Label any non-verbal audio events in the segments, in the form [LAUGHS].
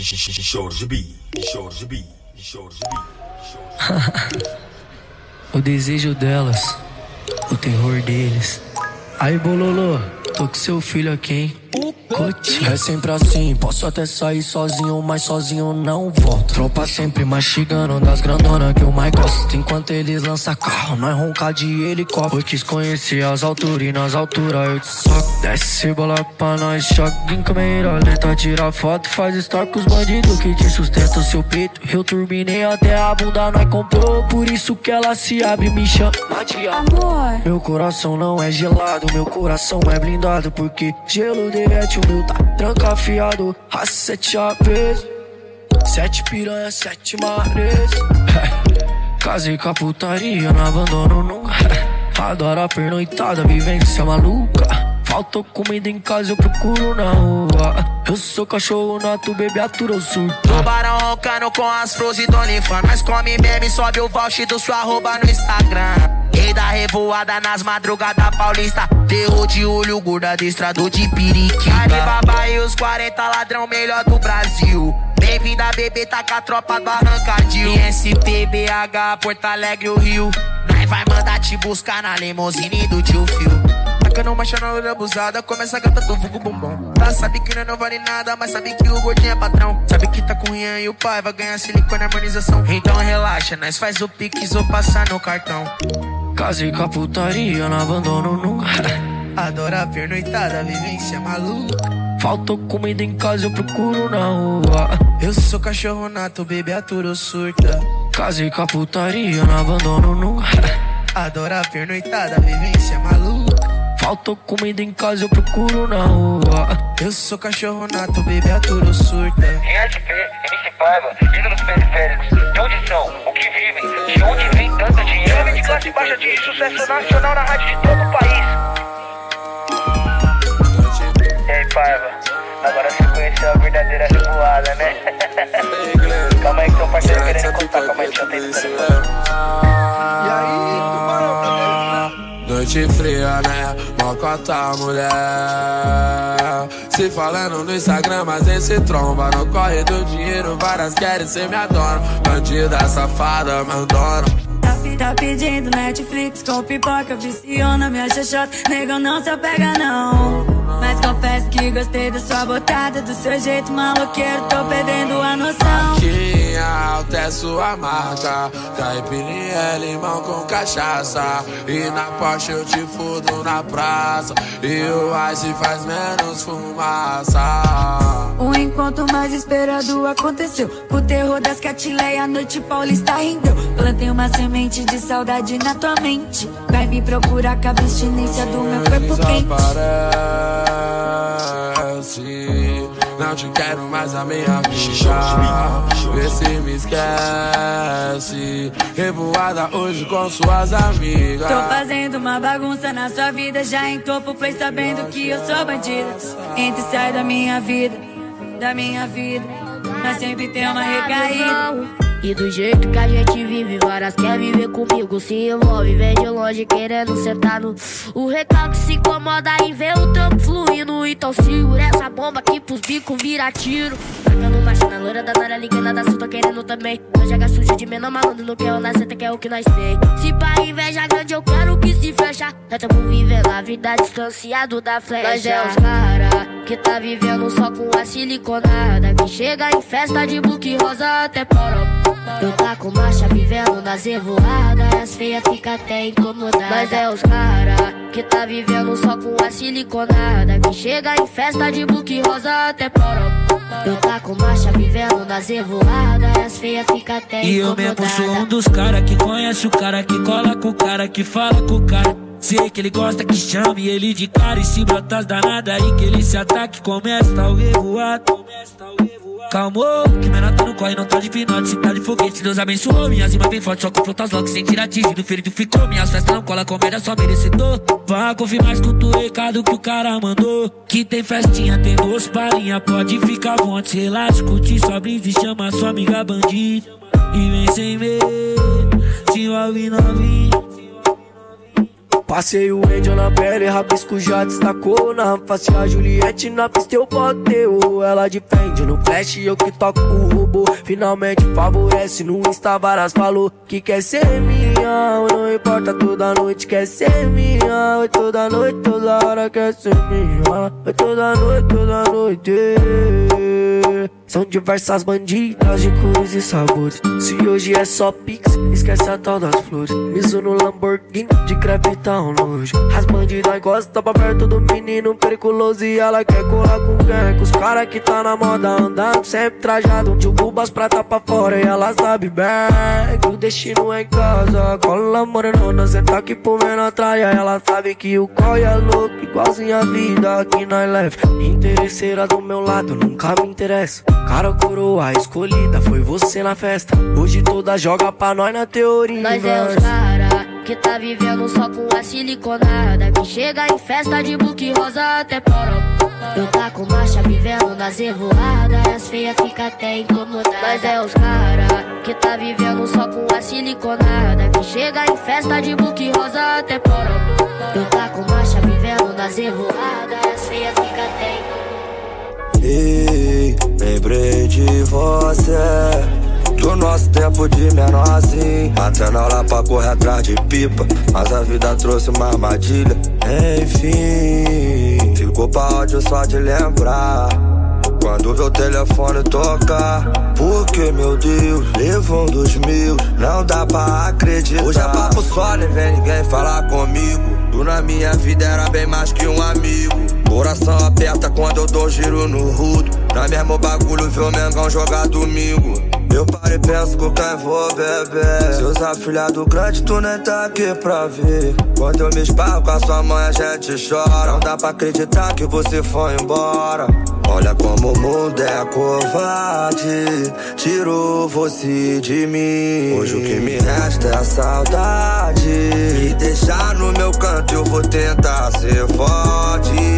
Jorge B, Jorge B, Jorge B. [LAUGHS] o desejo delas, o terror deles. Aí, Bololô, tô com seu filho aqui, hein? É sempre assim, posso até sair sozinho, mas sozinho não volto. Tropa sempre mastigando das grandonas que o mais gosta. Enquanto eles lançam carro, nós ronca de helicóptero. Eu quis conhecer as alturas e nas alturas eu te soco. Desce bola pra nós, choque em câmera lenta. Tira foto, faz story com os bandidos que te sustentam seu peito. Eu turbinei até a bunda, nós comprou. Por isso que ela se abre, me chama de amor. Meu coração não é gelado, meu coração é blindado. Porque gelo derrete o meu tá trancafiado, a sete APs Sete piranha, sete mares. [LAUGHS] Casei com a putaria, não abandono nunca. [LAUGHS] Adoro a pernoitada, vivência maluca. Faltou comida em casa, eu procuro na rua. Eu sou cachorro nato, bebê atura o surto. Tubarão roncando com as flores do OnlyFans. Nós come meme, sobe o voucher do sua arroba no Instagram. Rei da revoada nas madrugadas paulista. Terror de olho, gorda destrador de periquita. Alibaba e os 40 ladrão melhor do Brasil. Bem-vinda, bebê, tá com a tropa do arrancadil. SPBH, Porto Alegre, o Rio. Nós vai mandar te buscar na limousine do tio Fio. Tacando uma hora abusada, começa a gata do vulgo bombom. Ela sabe que não vale nada, mas sabe que o gordinho é patrão. Sabe que tá com Rian e o pai vai ganhar silicone e harmonização. Então relaxa, nós faz o pix ou passar no cartão. Casei com a putaria, não abandono nunca. [LAUGHS] Adora a pernoitada, vivência maluca. Faltou comida em casa, eu procuro na rua. Eu sou cachorro nato, bebê aturo surta. Casei com a putaria, não abandono nunca. Adora a pernoitada, vivência maluca. Faltou comida em casa, eu procuro na rua. Eu sou cachorro nato, bebê aturo surta. SP, MC Paiva, ídolos periféricos. De onde são? O que vivem? De onde vem tanto dinheiro? Homem de classe baixa de sucesso nacional na rádio de todo o país. E aí, Paiva? Agora você conheceu a verdadeira revoada, né? [LAUGHS] Calma aí que seu parceiro querendo contar como é que eu tenho E aí, tubarão, Noite fria, né? Mocota mulher. Se falando no Instagram, mas esse tromba. No corre do dinheiro, várias querem ser minha dona. Bandida safada, mandona. Tá, tá pedindo Netflix com pipoca, viciona minha xoxota. Nego, não se apega, não. Mas confesso que gostei da sua botada, do seu jeito maloqueiro, tô perdendo a noção. Aqui em alta é sua marca, caipirinha é limão com cachaça. E na Porsche eu te fudo na praça, e o ice faz menos fumaça. O encontro mais esperado aconteceu. O terror das catileias, a noite paulista rendeu. Plantei uma semente de saudade na tua mente. Vai me procurar com a abstinência do meu corpo quente. Não te quero mais a minha vida. Vê se me esquece. Revoada hoje com suas amigas. Tô fazendo uma bagunça na sua vida. Já em topo play sabendo que eu sou bandida. Entra e sai da minha vida, da minha vida. Mas sempre tem uma recaída. E do jeito que a gente vive, várias quer viver comigo, se envolve, vem de longe querendo sentar no. O recalque se incomoda em ver o tempo fluindo. Então segura essa bomba aqui pros bicos vira tiro. Tacando máquina loira da Nara ligando da Sul, tô querendo também. Não joga sujo de menor malandro, não quer o nasceta, que é o que nós tem. Se pra inveja grande, eu quero que se fecha. Nós tamo vivendo a vida distanciado da flecha. Nós é os cara que tá vivendo só com a siliconada. Que chega em festa de book rosa até porão. Eu tá com marcha vivendo nas revoadas As feias fica até incomodadas Mas é os cara que tá vivendo só com a siliconada Que chega em festa de book rosa até porão Eu tá com marcha vivendo nas revoadas As feias fica até E eu mesmo sou um dos cara que conhece o cara Que cola com o cara, que fala com o cara. Sei que ele gosta que chame ele de cara E se brotas danada aí que ele se ataque Começa o revoado Começa o revoado Calmou, que menor tá no corre, não tá de pinote, se tá de foguete, Deus abençoou. Minha zima bem forte, só com frutas logo, sem tirar atingido, ferido ficou. Minhas festas não cola, comédia só merecedor. Vá confirmar, escuta o recado que o cara mandou. Que tem festinha, tem doce parinha, pode ficar à vontade, relaxa, curtir sua brisa e chama sua amiga bandida. E vem sem medo, se envolve novinho. Passei o Angel na pele, rabisco já destacou Na face a Juliette, na pista eu botei Ela de frente no flash, eu que toco o robô. Finalmente favorece, no Insta varas falou Que quer ser minha, não importa toda noite Quer ser minha, toda noite, toda hora quer ser minha. Toda noite, toda noite são diversas bandidas de cores e sabores. Se hoje é só pix, esquece a tal das flores. Miso no Lamborghini, de crepe tá um nojo. As bandidas gostam pra perto do menino periculoso. E ela quer colar com quem? Com os cara que tá na moda andando, sempre trajado. De prata pra fora e ela sabe bem. Que o destino é em casa. Cola morenona, cê tá aqui por menor traia. Ela sabe que o coi é louco, igualzinho a vida aqui na leve. Interesseira do meu lado, nunca me interessa. Cara, coroa escolhida, foi você na festa. Hoje toda joga pra nós na teoria. Nós é os cara que tá vivendo só com a siliconada. Que chega em festa de book rosa até poró. Eu tá com marcha vivendo nas revoadas. As feias fica até incomodadas. Nós é os cara que tá vivendo só com a siliconada. Que chega em festa de book rosa até poró. Eu tá com marcha vivendo nas revoadas. As feias fica até incomodadas. Ei, lembrei de você. Do nosso tempo de menorzinho Matando aula pra correr atrás de pipa. Mas a vida trouxe uma armadilha. Enfim Ficou pra ódio só de lembrar. Quando vê o telefone tocar Porque, meu Deus, levou um dos meus. Não dá pra acreditar. Hoje é papo só, nem vem ninguém falar comigo. Tu na minha vida era bem mais que um amigo Coração aperta quando eu dou giro no rudo. Na mesmo bagulho ver o Mengão jogar domingo. Eu paro e penso com quem vou beber. Seus afilhados grandes, tu nem tá aqui pra ver. Quando eu me esparro com a sua mãe, a gente chora. Não dá pra acreditar que você foi embora. Olha como o mundo é covarde. Tirou você de mim. Hoje o que me resta é a saudade. Me deixar no meu canto, eu vou tentar ser forte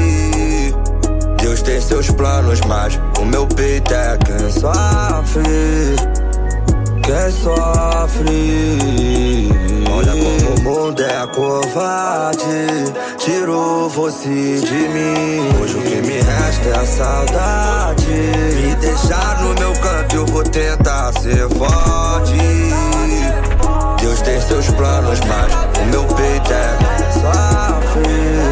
Deus tem seus planos, mas o meu peito é quem sofre. Quem sofre. Olha como o mundo é covarde. Tirou você de mim. Hoje o que me resta é a saudade. Me deixar no meu canto, eu vou tentar ser forte. Deus tem seus planos, mas o meu peito é sofre.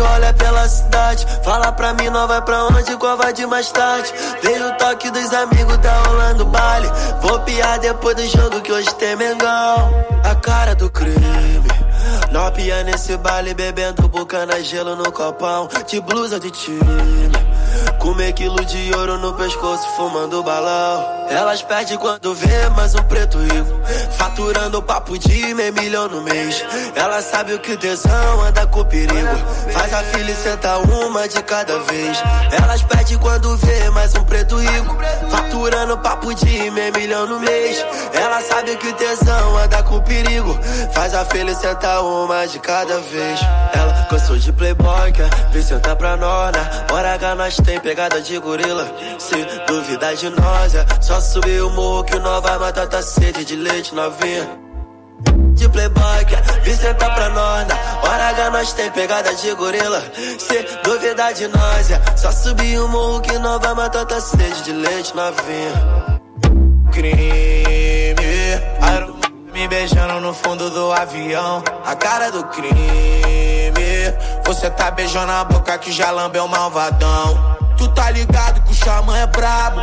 Olha pela cidade, fala pra mim, não vai pra onde, qual vai de mais tarde. Veio o toque dos amigos, tá rolando baile. Vou piar depois do jogo que hoje tem Mengão. A cara do crime. Nopia nesse baile, bebendo bucana, gelo no copão. De blusa de time. Comer quilo de ouro no pescoço, fumando balão. Elas pedem quando vê mais um preto rico. Faturando papo de meio milhão no mês. Ela sabe o que tesão anda com perigo. Faz a filha e senta uma de cada vez. Elas pedem quando vê mais um preto rico. Faturando papo de meio milhão no mês. Ela sabe que tesão anda com perigo. Faz a filha e senta uma de cada vez. Ela cansou de playboy, quer vir sentar pra nós. Hora H nós tem pegada de gorila. Se duvidar de nós, é só subir o morro que nós vai matar tua sede de leite novinha. De playboy, quer vir sentar pra nós. Na hora H nós tem pegada de gorila. Se duvidar de nós, é só subir o morro que nós vai matar tua sede de leite novinha. Crime, Iron me beijando no fundo do avião. A cara do crime. Você tá beijando a boca que já lambeu malvadão. Tu tá ligado que o xamã é brabo.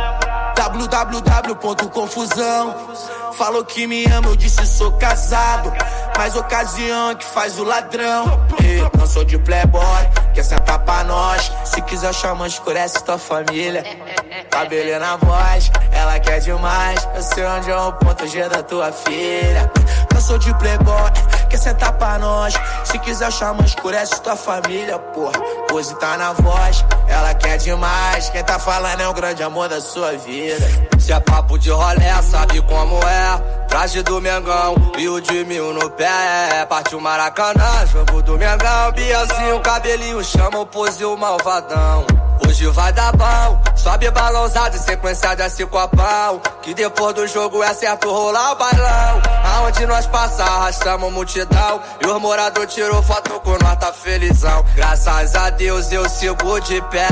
www.confusão. Falou que me ama, eu disse sou casado. Mas ocasião é que faz o ladrão. Ei, não sou de playboy, quer sentar pra nós. Se quiser xamã, escurece tua família. Cabelo na voz, ela quer demais. Eu sei onde é o ponto G da tua filha. Não sou de playboy, quer sentar pra nós. Se quiser xamã, escurece tua família, porra. Pose tá na voz, ela quer demais. Quem tá falando é o grande amor da sua vida. Se é papo de rolé, sabe como é. Traje do Mengão e o de mil no pé. Partiu Maracanã, jogo do Mengão. Biazinho, cabelinho, chama o pose o malvadão. Hoje vai dar bom, sobe balãozado e sequência desse copão. Que depois do jogo é certo rolar o bailão. Aonde nós passa, arrastamos multidão. E os moradores tirou foto com nós, tá felizão. Graças a Deus eu sigo de pé.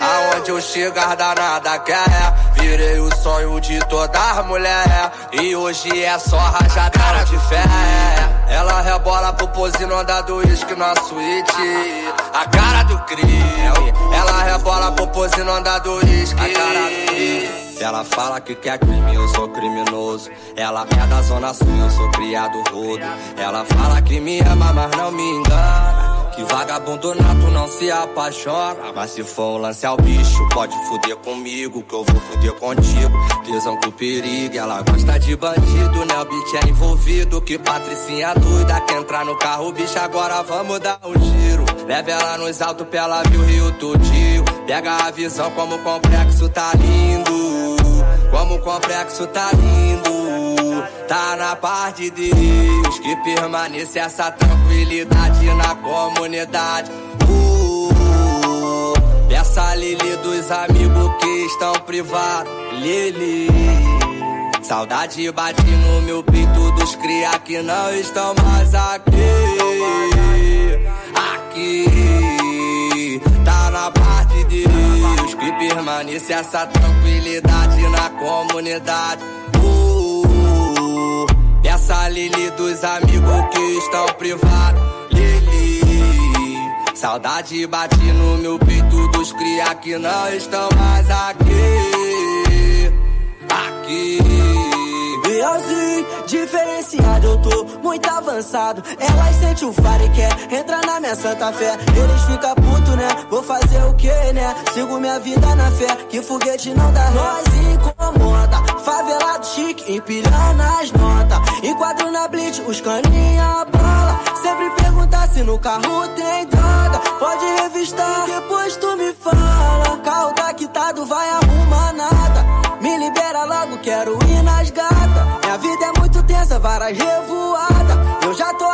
Aonde eu chegar, danada quer. Virei o sonho de todas as mulheres. E hoje é só rajadão de fé. Ela rebola pro pose no andar do uísque na suíte. A cara do crime. Ela rebola pro pose no andar do uísque. A cara do crime. Ela fala que quer crime, eu sou criminoso. Ela é da zona sul, eu sou criado rodo. Ela fala que me ama, mas não me engana. Que vagabundo nato não se apaixona. Mas se for um lance ao bicho, pode fuder comigo, que eu vou fuder contigo. Tesão com perigo, ela gosta de bandido, né? O bicho é envolvido. Que patricinha doida, quer entrar no carro, bicho, agora vamos dar um giro. Leve ela nos altos pra ela ver o rio tudinho. Pega a visão como o complexo tá lindo. Como o complexo tá lindo. Tá na parte de Deus que permanece essa tranquilidade na comunidade. Uh, peça Lili dos amigos que estão privados. Lili. Saudade bate no meu peito dos cria que não estão mais aqui. Aqui tá na parte de Deus que permanece essa tranquilidade na comunidade. Essa Lili dos amigos que estão privados. Lili, saudade bate no meu peito dos cria que não estão mais aqui. Aqui. Leozinho, diferenciado, eu tô muito avançado. Elas sentem o faro e quer entrar na minha santa fé. Eles ficam puto, né? Vou fazer o que, né? Sigo minha vida na fé, que foguete não dá. Nós incomoda, favelado chique, empilhando as notas. Enquadro na blitz, os caninha bola. Sempre perguntar se no carro tem droga. Pode revistar, depois tu me fala. Carro tá quitado, vai arrumar nada. Me libera logo, quero ir nas gatas. Minha vida é muito tensa, várias revoadas. Eu já tô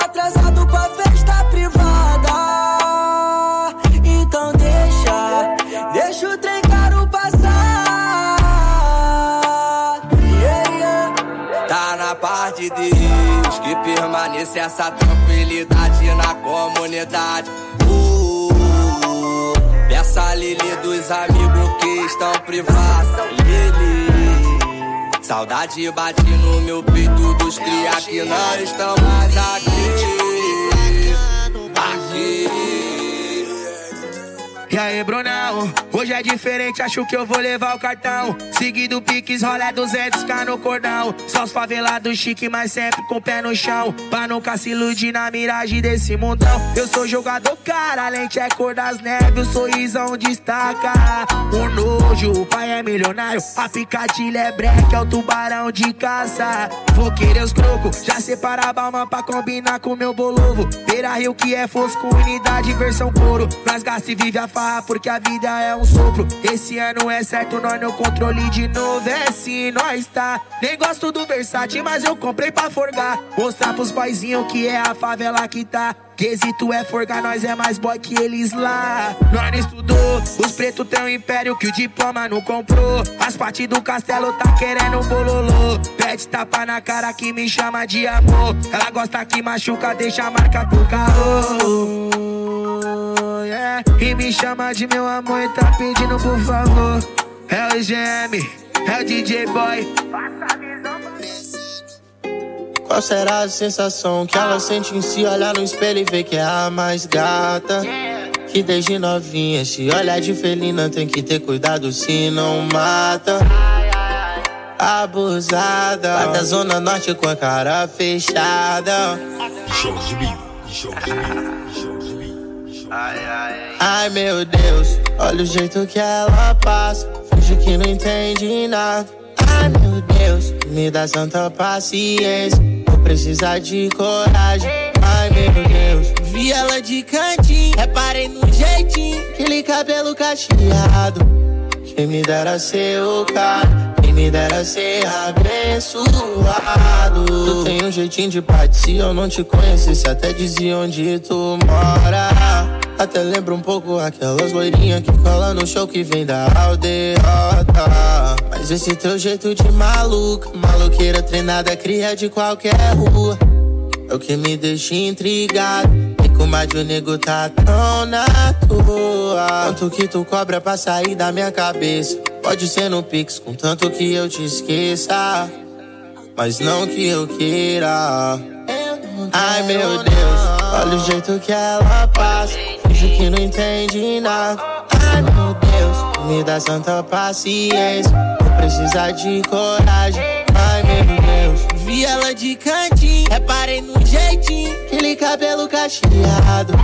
permanece essa tranquilidade na comunidade. Uh, peça Lili dos amigos que estão privados. Lili. Saudade bate no meu peito dos cria que não estão mais aqui. Aqui. E aí, Brunão, hoje é diferente, acho que eu vou levar o cartão. Seguido Pix, rola 200k no cordão. Só os favelados chique, mas sempre com o pé no chão. Pra nunca se iludir na miragem desse mundão. Eu sou jogador, cara, a lente é cor das neves, o sorrisão destaca. O nojo, o pai é milionário, a picadilha é breque, é o tubarão de caça. Vou querer os crocos, já separa a balma pra combinar com meu bolovo. Beira Rio que é fosco, unidade versão couro. Nós gasta e vive a porque a vida é um sopro. Esse ano é certo, nós no controle de novo. É sim, nós tá. Nem gosto do Versace, mas eu comprei pra forgar. Mostrar pros boyzinhos que é a favela que tá. Quesito é forgar, nós é mais boy que eles lá. Nós não estudou, os pretos têm um império que o diploma não comprou. As partes do castelo tá querendo um bololô. Pede tapa na cara que me chama de amor. Ela gosta que machuca, deixa a marca pro carro. E me chama de meu amor e tá pedindo por favor. É o GM, é o DJ Boy. Qual será a sensação que ela sente em se olhar no espelho e ver que é a mais gata? Que desde novinha se olhar de felina tem que ter cuidado se não mata. Abusada, vai da zona norte com a cara fechada. Jorge B, Jorge B, Jorge B. Ai meu Deus, olha o jeito que ela passa. Finge que não entende nada. Ai meu Deus, me dá santa paciência. Vou precisar de coragem. Ai meu Deus, vi ela de cantinho. Reparei no jeitinho, aquele cabelo cacheado. Quem me dera ser o cara. Quem me dera ser abençoado. Tu tem um jeitinho de parte se eu não te conhecesse. Até dizia onde tu mora. Até lembra um pouco aquelas loirinhas que colam no show que vem da aldeota. Mas esse teu jeito de maluca, maluqueira treinada, cria de qualquer rua. É o que me deixa intrigado. E como a de o nego tá tão na tua. Quanto que tu cobra pra sair da minha cabeça? Pode ser no Pix, contanto que eu te esqueça. Mas não que eu queira. Ai meu Deus, olha o jeito que ela passa. Finge que não entende nada. Ai meu Deus, me dá santa paciência. Vou precisar de coragem. Ai meu Deus, vi ela de cantinho. Reparei no jeitinho, aquele cabelo cacheado.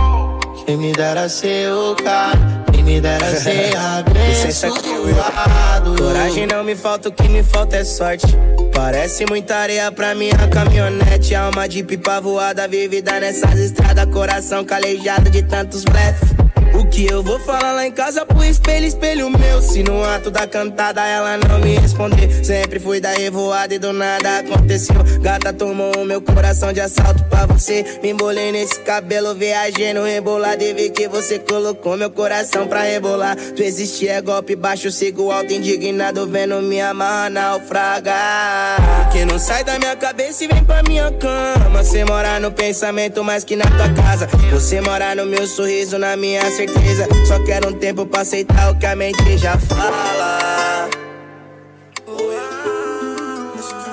Quem me dera ser o cara, me dera ser abençoado. [LAUGHS] Coragem não me falta, o que me falta é sorte. Parece muita areia pra minha caminhonete. Alma de pipa voada, vivida nessas estradas. Coração calejado de tantos blefs. O que eu vou falar lá em casa pro espelho, espelho meu? Se no ato da cantada ela não me responder, sempre fui da revoada e do nada aconteceu. Gata tomou o meu coração de assalto pra você. Me embolei nesse cabelo, viajei no rebolado e vi que você colocou meu coração pra rebolar. Tu existe é golpe baixo, sigo alto, indignado, vendo minha amarra naufragar. Que não sai da minha cabeça e vem pra minha cama. Você mora no pensamento mais que na tua casa. Você mora no meu sorriso, na minha certeza. Só quero um tempo pra aceitar o que a mente já fala.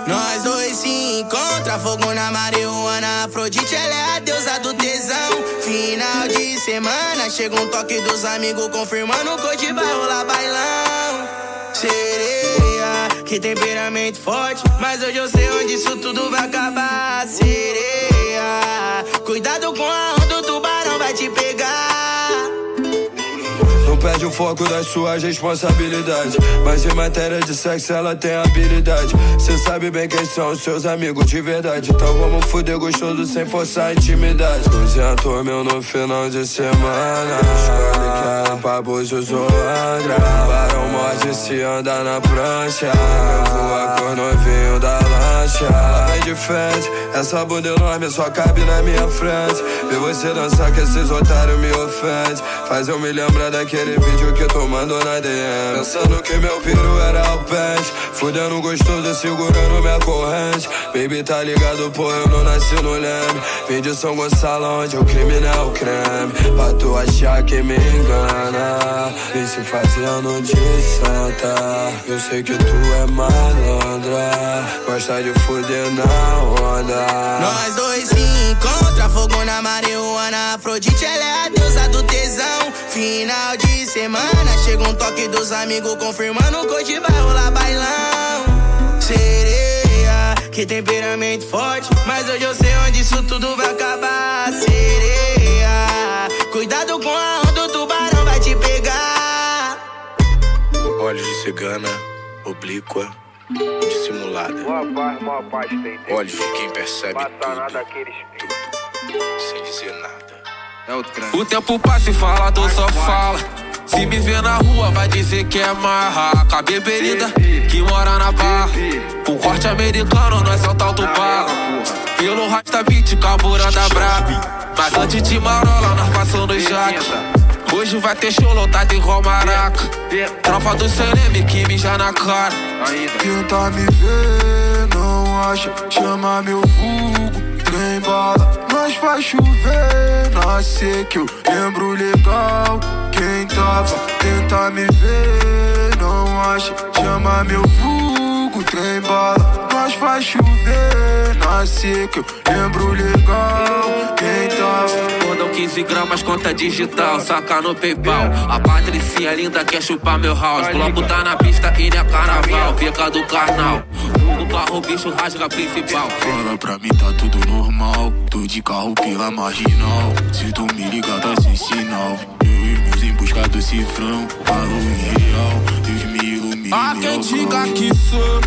Nós dois se encontra, fogo na marihuana. Afrodite, ela é a deusa do tesão. Final de semana, chega um toque dos amigos confirmando que hoje vai rolar bailão. Sereia, que temperamento forte. Mas hoje eu sei onde isso tudo vai acabar. Sereia, cuidado com perde o foco das suas responsabilidades. Mas em matéria de sexo ela tem habilidade. Cê sabe bem quem são os seus amigos de verdade. Então vamos fuder gostoso sem forçar a intimidade. Cozinha meu no final de semana. Escolhe que era pra Búzios ou Angra. Barão morde se anda na prancha. Eu vou a cor novinho da lancha. Vem de frente, essa bunda enorme só cabe na minha frente. Ver você dançar que esses otários me ofendem. Faz eu me lembrar daquele vídeo que tu mandou na DM. Pensando que meu piru era o pente. Fudendo gostoso, segurando minha corrente. Baby, tá ligado, pô, eu não nasci no leme. Vim de São Gonçalo, onde o crime não é o creme. Pra tu achar que me engana. Vem se fazendo de santa. Eu sei que tu é malandra. Gosta de fuder na onda. Nós dois se encontra, fogo na marihuana. Afrodite, ela é a deusa do tesão. Final de semana, chega um toque dos amigos confirmando que hoje vai rolar bailão. Sereia, que temperamento forte. Mas hoje eu sei onde isso tudo vai acabar. Sereia, cuidado com a onda, o tubarão vai te pegar. Olhos de cigana, oblíqua, dissimulada. Olhos de quem percebe tudo, sem dizer nada. O tempo passa e fala, tu só fala. Se me ver na rua, vai dizer que é marraca. Beberida que mora na barra. Com corte americano, nós é o tal do bala. Pelo rasta beat, carburando a braba. Mas antes de marola, nós passando jaque. Hoje vai ter show lotado igual maraca. Tropa do CNM que mija na cara. Tenta me ver, não acha, chama meu vulgo, trem bala. Nós faz chover, nascer que eu lembro legal. Quem tava, tenta me ver, não acha, chama meu vulgo, trem bala. Nós faz chover, nascer que eu lembro legal. Quem tava. Mandam 15 gramas, conta digital, saca no PayPal. A Patricinha linda quer chupar meu house. Bloco tá na pista e não é carnaval, pica do carnal. No carro, o bicho rasga principal. Fala pra mim tá tudo normal. Tô de carro pela marginal. Se tu me ligar, tá sem sinal. Eu e meus em busca do cifrão. Falo em real, Deus me ilumine. Há quem diga que sou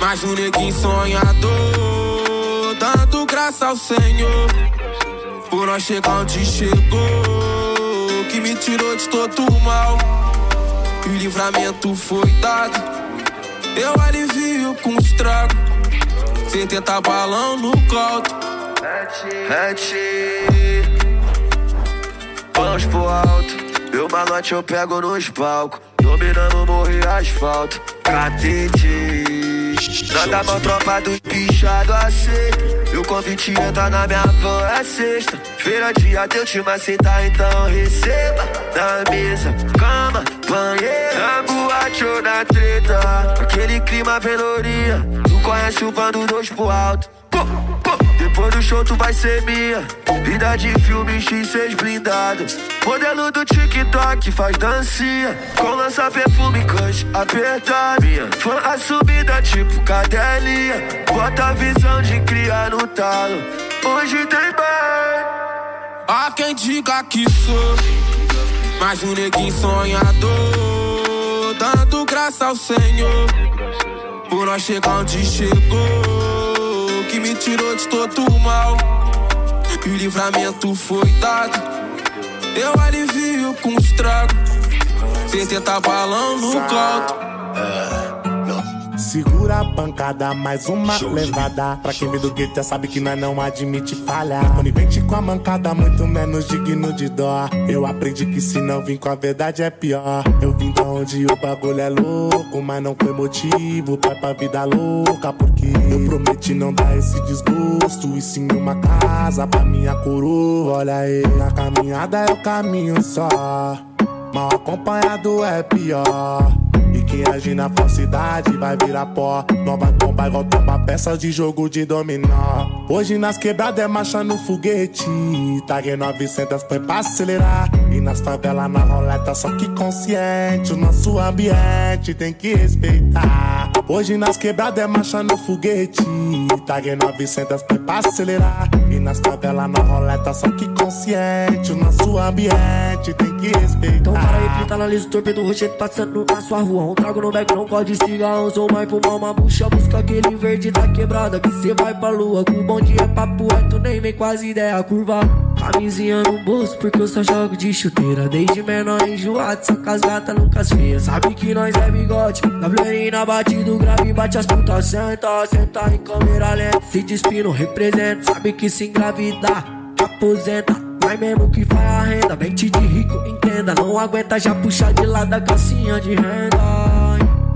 mais um neguinho sonhador. Dando graça ao Senhor por nós chegar onde chegou. Que me tirou de todo o mal. E o livramento foi dado. Eu alivio com estrago. Sem tentar balão no caldo. mãos pro alto. Meu malote eu pego nos palcos. Dominando morro e asfalto. Catete. Nada mal tropa do pichado aceito. Meu convite entra na minha van, é sexta. Feira dia teu te macetar, então receba. Na mesa, cama, banheiro. Na boate ou na treta. Aquele clima veloria. Conhece o bando dois pro alto. Depois do show tu vai ser minha. Vida de filme X6 blindado. Modelo do TikTok faz dancinha. Com lança perfume kush apertado Minha. Fã assumida tipo cadelinha. Bota a visão de criar no talo. Hoje tem bem. Há quem diga que sou Mais um neguinho sonhador. Dando graça ao Senhor Por nós chegar onde chegou que me tirou de todo o mal. E o livramento foi dado. Eu alivio com estrago. Sem tentar balão no caldo. Segura a pancada, mais uma levada. Pra quem vem do gueto já sabe que nós não admite falha. Conivente com a mancada, muito menos digno de dó. Eu aprendi que se não vim com a verdade é pior. Eu vim da onde o bagulho é louco, mas não foi motivo pra ir pra vida louca. Porque eu prometi não dar esse desgosto. E sim uma casa pra minha coroa. Olha aí, na caminhada é o caminho só. Mal acompanhado é pior. Agir na falsidade vai virar pó. Nova bomba igual tomar peças de jogo de dominó. Hoje nas quebradas é marcha no foguete. Tag 900 põe pra acelerar. E nas favelas na roleta, só que consciente. O nosso ambiente tem que respeitar. Hoje nas quebradas é marcha no foguete. Tag 900 põe pra acelerar. Nas favelas na roleta, só que consciente. O nosso ambiente tem que respeitar. Então para aí, grita na lista, torpedo rochedo passando na sua rua. Um trago no back, não pode cigarrão. Sou mais fumar uma bucha, busca aquele verde da quebrada. Que cê vai pra lua, com bom dia é papo reto, nem vem com as ideias curva. Camisinha no bolso, porque eu só jogo de chuteira. Desde menor enjoado, só com as gatas nunca feias. Sabe que nós é bigode, na batida, grave, bate as putas, senta, senta em câmera lenta. Se despino, representa, sabe que se engravidar, aposenta. Vai mesmo que faz a renda, mente de rico, entenda. Não aguenta já puxar de lado a calcinha de renda.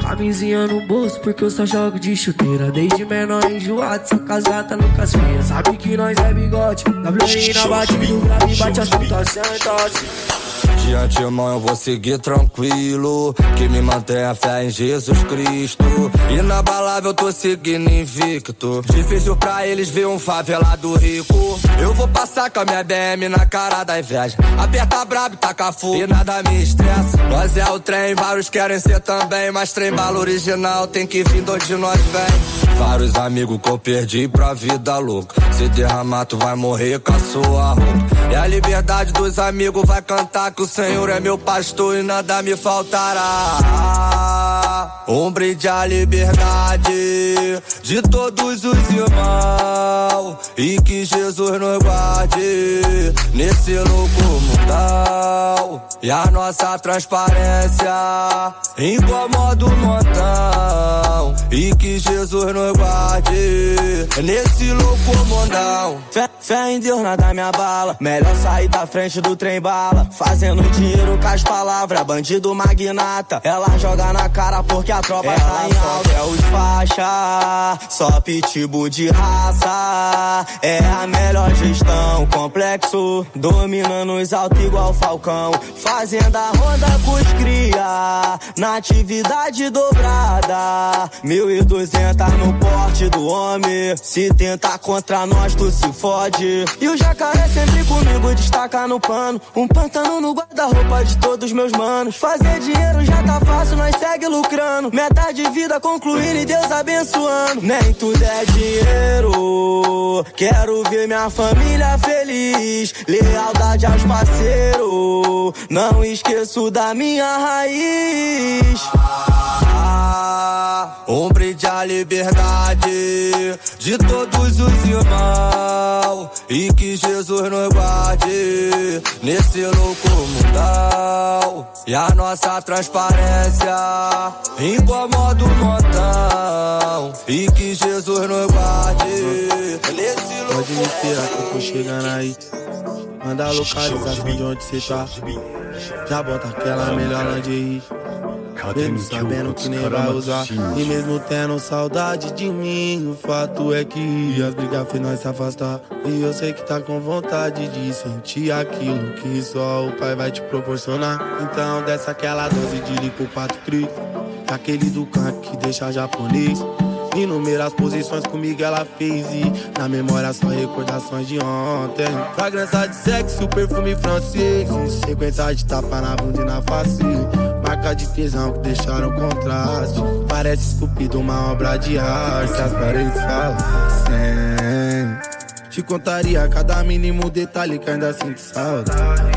Camisinha no bolso, porque eu só jogo de chuteira. Desde menor enjoado, só com as gatas nunca feias. Sabe que nós é bigode, WR na batida, grave, bate as putas, senta. De antemão eu vou seguir tranquilo. Que me mantém a fé em Jesus Cristo. Inabalável eu tô seguindo invicto. Difícil pra eles ver um favelado rico. Eu vou passar com a minha BM na cara da inveja. Aperta brabo, taca fogo e nada me estressa. Nós é o trem, vários querem ser também. Mas trem bala original tem que vir de onde nós vem. Vários amigos que eu perdi pra vida louca. Se derramar, tu vai morrer com a sua roupa. E a liberdade dos amigos vai cantar que o Senhor é meu pastor e nada me faltará. Um brinde à liberdade de todos os irmãos e que Jesus nos guarde nesse louco mundão. E a nossa transparência incomoda o montão e que Jesus nos guarde nesse louco mundão. Fé, fé em Deus, nada me abala. Melhor sair da frente do trem bala. Fazendo dinheiro com as palavras, bandido magnata. Ela joga na cara porque a tropa Ela tá em alta. É os faixa, só pitbull de raça. É a melhor gestão, complexo. Dominando os altos igual Falcão. Fazenda ronda com os cria. Na atividade dobrada. Mil e duzentas no porte do homem. Se tentar contra nós, tu se fode. E o jacaré sempre comigo, destaca no pano. Um pantano no guarda-roupa de todos meus manos. Fazer dinheiro já tá fácil, nós segue lucrando. Meta de vida concluindo e Deus abençoando. Nem tudo é dinheiro. Quero ver minha família feliz. Lealdade aos parceiros. Não esqueço da minha raiz. Um brinde à liberdade de todos os irmãos e que Jesus nos guarde nesse louco mundão. E a nossa transparência incomoda o montão e que Jesus nos guarde nesse louco Pode me esperar que eu tô chegando aí. Manda a localização de onde cê tá. Já bota aquela melhor lingerie. Mesmo sabendo que nem vai usar. E mesmo tendo saudade de mim O fato é que as brigas fez nós se afastar. E eu sei que tá com vontade de sentir aquilo Que só o pai vai te proporcionar. Então desce aquela dose de licor 4 tri Aquele do canto que deixa japonês Inúmeras posições comigo ela fez e na memória só recordações de ontem. Fragrância de sexo, perfume francês, sequência de tapa na bunda e na face. Marca de tesão que deixaram contraste. Parece esculpido uma obra de arte. As paredes falassem. Te contaria cada mínimo detalhe que ainda sinto saudade.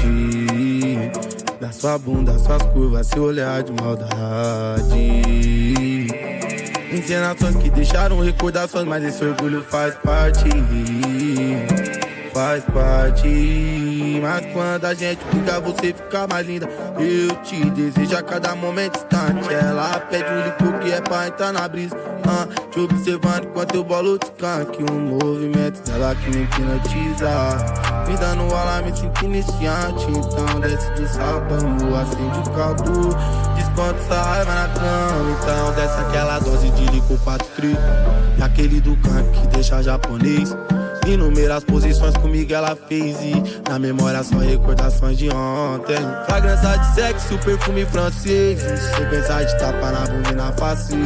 Da sua bunda, suas curvas, seu olhar de maldade. Encenações que deixaram recordações, mas esse orgulho faz parte. Faz parte. Mas quando a gente fica, você fica mais linda. Eu te desejo a cada momento instante. Ela pede um licor que é pra entrar na brisa. Ah, te observando enquanto eu bolo skunk. Um movimento dela que me hipnotiza. Me dando alarme, me sinto iniciante. Então desce do sapão, acende o caldo quanto essa raiva na cama. Então desce aquela dose de licor 4 tri. E aquele do canto que deixa japonês. Inúmeras posições comigo ela fez e na memória só recordações de ontem. Fragrância de sexo, perfume francês. Sequência de tapa na bunda e na face.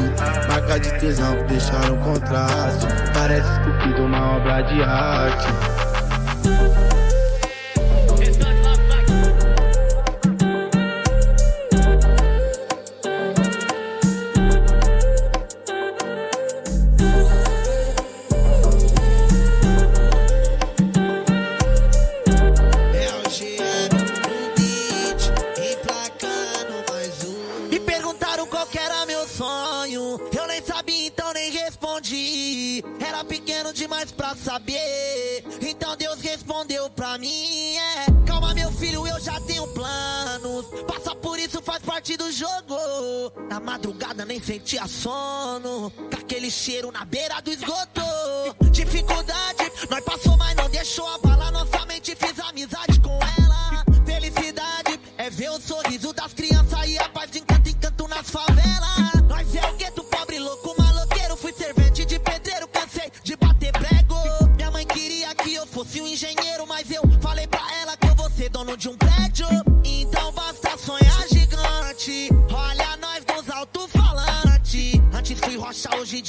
Marca de tesão que deixaram contraste. Parece estúpido uma obra de arte. Saber. Então Deus respondeu pra mim: é, Calma, meu filho, eu já tenho planos. Passa por isso, faz parte do jogo. Na madrugada nem sentia sono. Com aquele cheiro na beira do esgoto. Dificuldade, nós passou, mas não deixou abalar nossa mente. Fiz amizade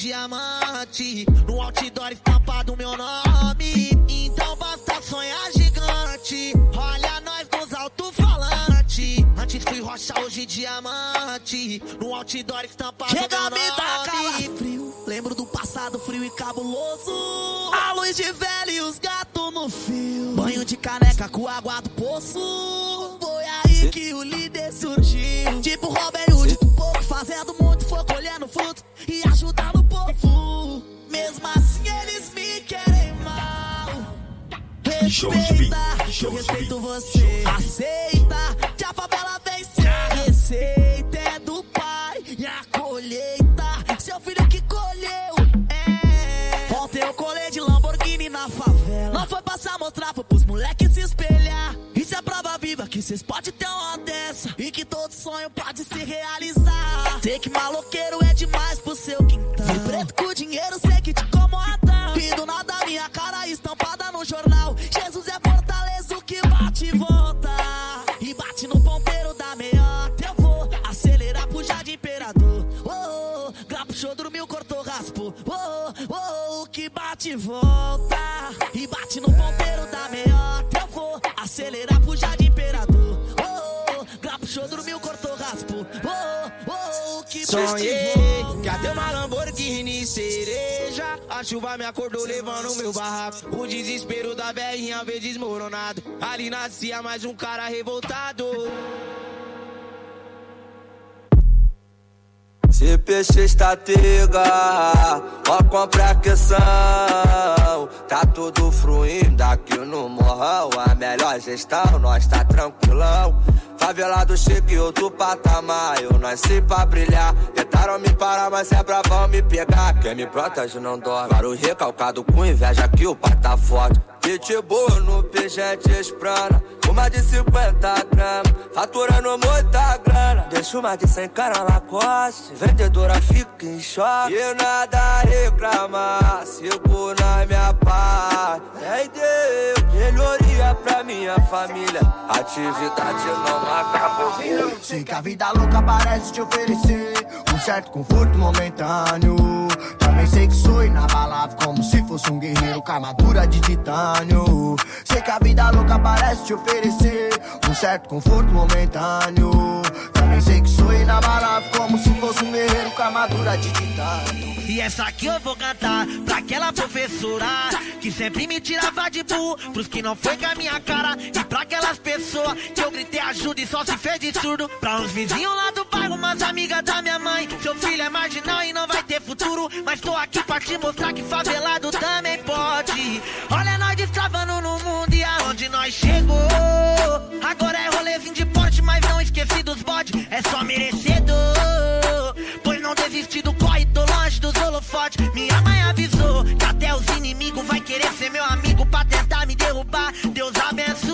diamante. No outdoor estampado meu nome. Então basta sonhar gigante. Olha nós dos alto-falante. Antes fui rocha, hoje diamante. No outdoor estampado Chega meu a me nome. dar calafrio. Lembro do passado frio e cabuloso. A luz de velho e os gatos no fio. Banho de caneca com água do poço. Foi aí que o líder surgiu. Tipo Robin Hood, Respeita, eu respeito você. Aceita, que a favela vence. A receita é do pai e a colheita, seu filho que colheu. É. Ontem eu colei de Lamborghini na favela. Não foi passar mostrar, foi pros moleques se espelhar. Isso é prova viva que cês podem ter uma dessa. E que todo sonho pode se realizar. Sei que maloqueiro bate e volta. E bate no ponteiro da meiota. Eu vou acelerar pro jardim imperador. Oh, oh, grapo show dormiu, cortou, raspou. Oh, oh, oh, o que Sonhei volta. que até uma Lamborghini cereja A chuva me acordou levando meu barraco O desespero da velhinha veio desmoronado Ali nascia mais um cara revoltado CPX Estatega, ó compra aqueção Tá tudo fluindo aqui no morrão. A melhor gestão, nós tá tranquilão. Favelado chique, outro patamar. Eu nasci pra brilhar. Tentaram me parar, mas é bravão me pegar. Quem me protege não dorme. Claro recalcado com inveja que o pai tá forte Pitbull no pijete esprana. Uma de 50 gramas, faturando muita grana. Deixa uma de 100 cara Lacoste, vendedora fica em choque. E nada reclamar, sigo na minha parte. É Deus, melhoria pra minha família. Atividade não acabou. Sei que a vida louca parece te oferecer um certo conforto momentâneo. Sei que sou inabalável, como se fosse um guerreiro com armadura de titânio. Sei que a vida louca parece te oferecer um certo conforto momentâneo. Também sei que sou inabalável, como se fosse um guerreiro com armadura de titânio. E essa aqui eu vou cantar pra aquela professora que sempre me tirava de burro pros que não foi com a minha cara. E pra aquelas pessoas que eu gritei ajuda e só se fez de surdo. Pra uns vizinhos lá do bairro, umas amigas da minha mãe. Seu filho é marginal e não vai ter futuro. Mas tô aqui pra te mostrar que favelado também pode. Olha nós destravando no mundo e aonde nós chegou. Agora é rolezinho de porte, mas não esqueci dos bodes. É só merecedor. Pois não desisti do dos holofotes. Minha mãe avisou que até os inimigos vai querer ser meu amigo pra tentar me derrubar. Deus abençoou.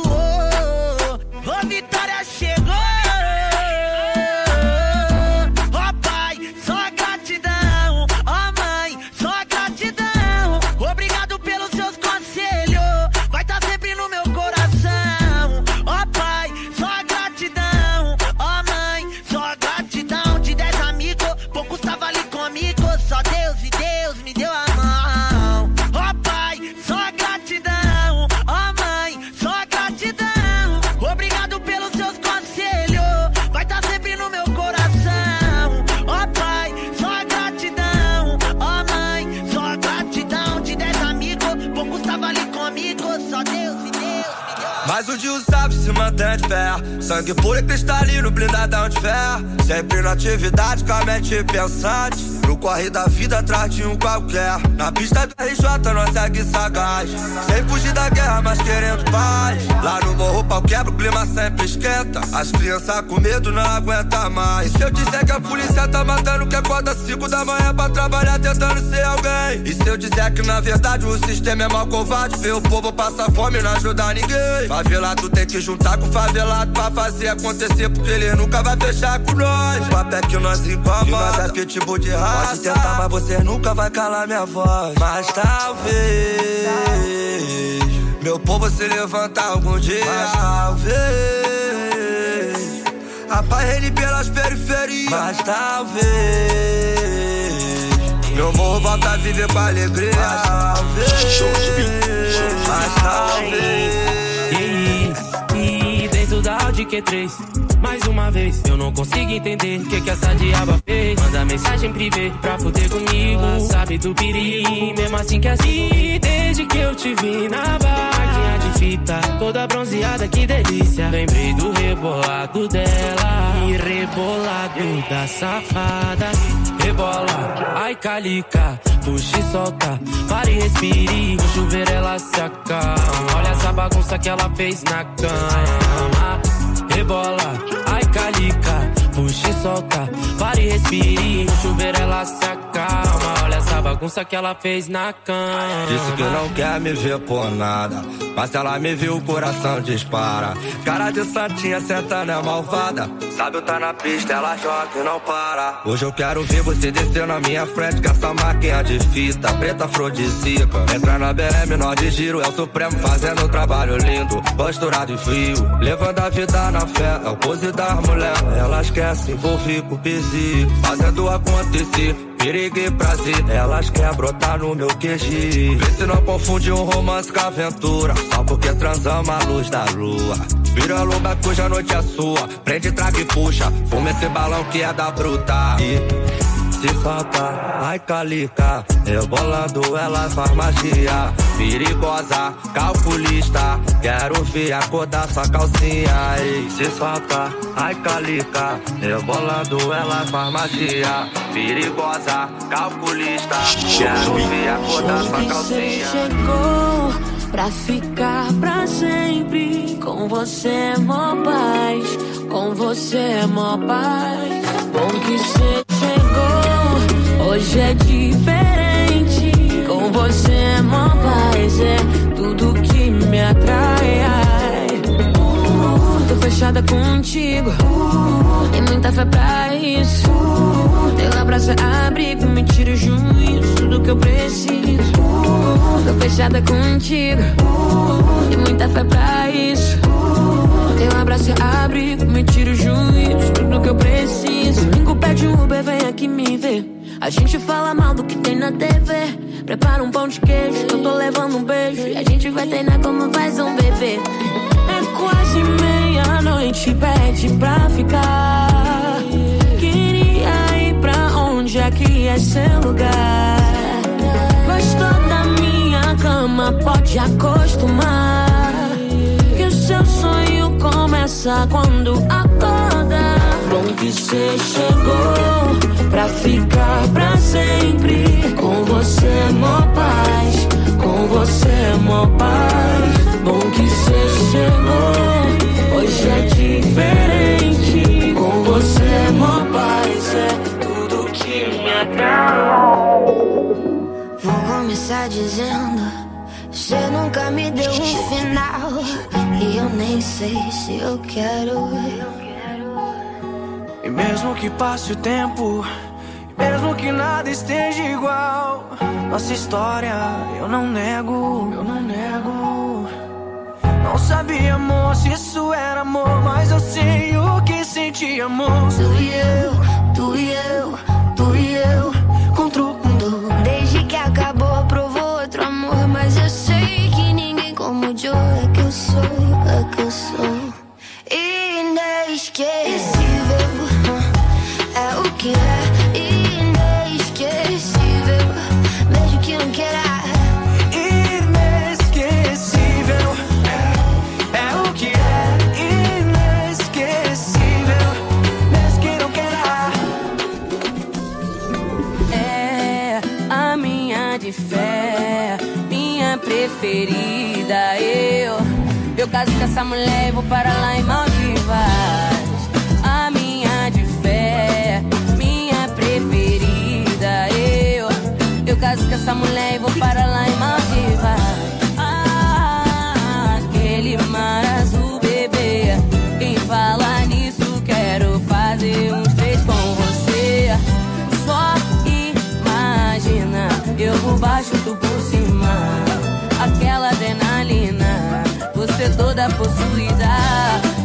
Ali comigo. Só Deus e Deus Mas o Dio sabe se mantém de pé. Sangue puro e cristalino, blindadão de fé. Sempre na atividade com a mente pensante. No corre da vida atrás de um qualquer. Na pista do RJ nós segue sagaz. Sem fugir da guerra, mas querendo paz. Lá no morro pau quebra, o clima sempre esquenta. As crianças com medo não aguentam mais. E se eu disser que a polícia tá matando, que acorda 5 da manhã pra trabalhar tentando ser alguém? E se eu disser que na verdade o sistema é mal covarde, vê o povo passar fome e não ajuda ninguém? Favelado tem que juntar com favelado pra fazer acontecer, porque ele nunca vai fechar com nós. O papel que nós incomoda, e nós é pitbull de raça. Pode tentar, mas você nunca vai calar minha voz. Mas talvez meu povo se levantar algum dia. Mas talvez a paz reine pelas periferias. Mas talvez meu morro volta a viver com alegria. Mas talvez, mas talvez. E, e dentro da Audi Q3 mais uma vez, eu não consigo entender o que, que essa diaba fez. Manda mensagem privê pra fuder comigo. Sabe do piri, mesmo assim que assim. Desde que eu te vi na barraquinha de fita, toda bronzeada, que delícia. Lembrei do rebolado dela e rebolado da safada. Rebola, ai calica, puxa e solta, pare e respire. No chuveiro ela se acalma. Olha essa bagunça que ela fez na cama rebola, ai calica, puxa e solta, pare e respire, no chuveiro ela se acalma, essa bagunça que ela fez na cama. Disse que não quer me ver por nada, mas se ela me viu o coração dispara. Cara de santinha sentando é malvada, sabe eu tá na pista, ela joga e não para. Hoje eu quero ver você descer na minha frente com essa máquina de fita, preta afrodisíaca. Entra na BM, nós de giro, é o Supremo fazendo um trabalho lindo, posturado e frio, levando a vida na fé, é o pose das mulheres. Elas querem se envolver com o pesico, fazendo acontecer. Perigo e prazer, elas querem brotar no meu QG. Vê se não confunde um romance com aventura. Só porque transamos a luz da lua. Vira loba cuja noite é sua. Prende, traga e puxa. Fuma esse balão que é da bruta. E se falta, ai calica. Rebolando ela faz magia. Perigosa, calculista. Quero ver a cor da sua calcinha. E se falta, ai calica. Rebolando ela faz magia. Perigosa, calculista. Quero ver a cor da sua Você calcinha. chegou pra ficar pra sempre. Com você é mó paz, com você é mó paz. Bom que você chegou, hoje é diferente. Com você mó paz, é tudo que me atrai. tô fechada contigo. tem muita fé pra isso. teu abraço é abrigo, me tira o juízo. Tudo que eu preciso. tô fechada contigo. tem muita fé pra isso. teu abraço é abrigo, me tira o juízo. Tudo que eu preciso. Domingo pede um Uber, vem aqui me ver. A gente fala mal do que tem na TV. Prepara um pão de queijo, eu tô levando um beijo. E a gente vai treinar como faz um bebê. É quase meia-noite, pede pra ficar. Queria ir pra onde aqui é seu lugar. Gostou da minha cama, pode acostumar. Que o seu sonho começa quando acorda. Bom que cê chegou pra ficar pra sempre. Com você, é mó paz, com você, é mó paz. Bom que cê chegou, hoje é diferente. Com você, é mó paz, é tudo que me atrai. Vou começar dizendo. Você nunca me deu um final. E eu nem sei se eu quero. E mesmo que passe o tempo, que nada esteja igual, nossa história eu não nego, eu não nego. Não sabia, amor, se isso era amor, mas eu sei o que senti, amor. Tu e eu, tu e eu, tu e eu, contra o caso com essa mulher vou para lá em Maldivas. possuída.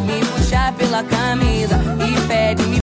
Me puxa pela camisa e pede-me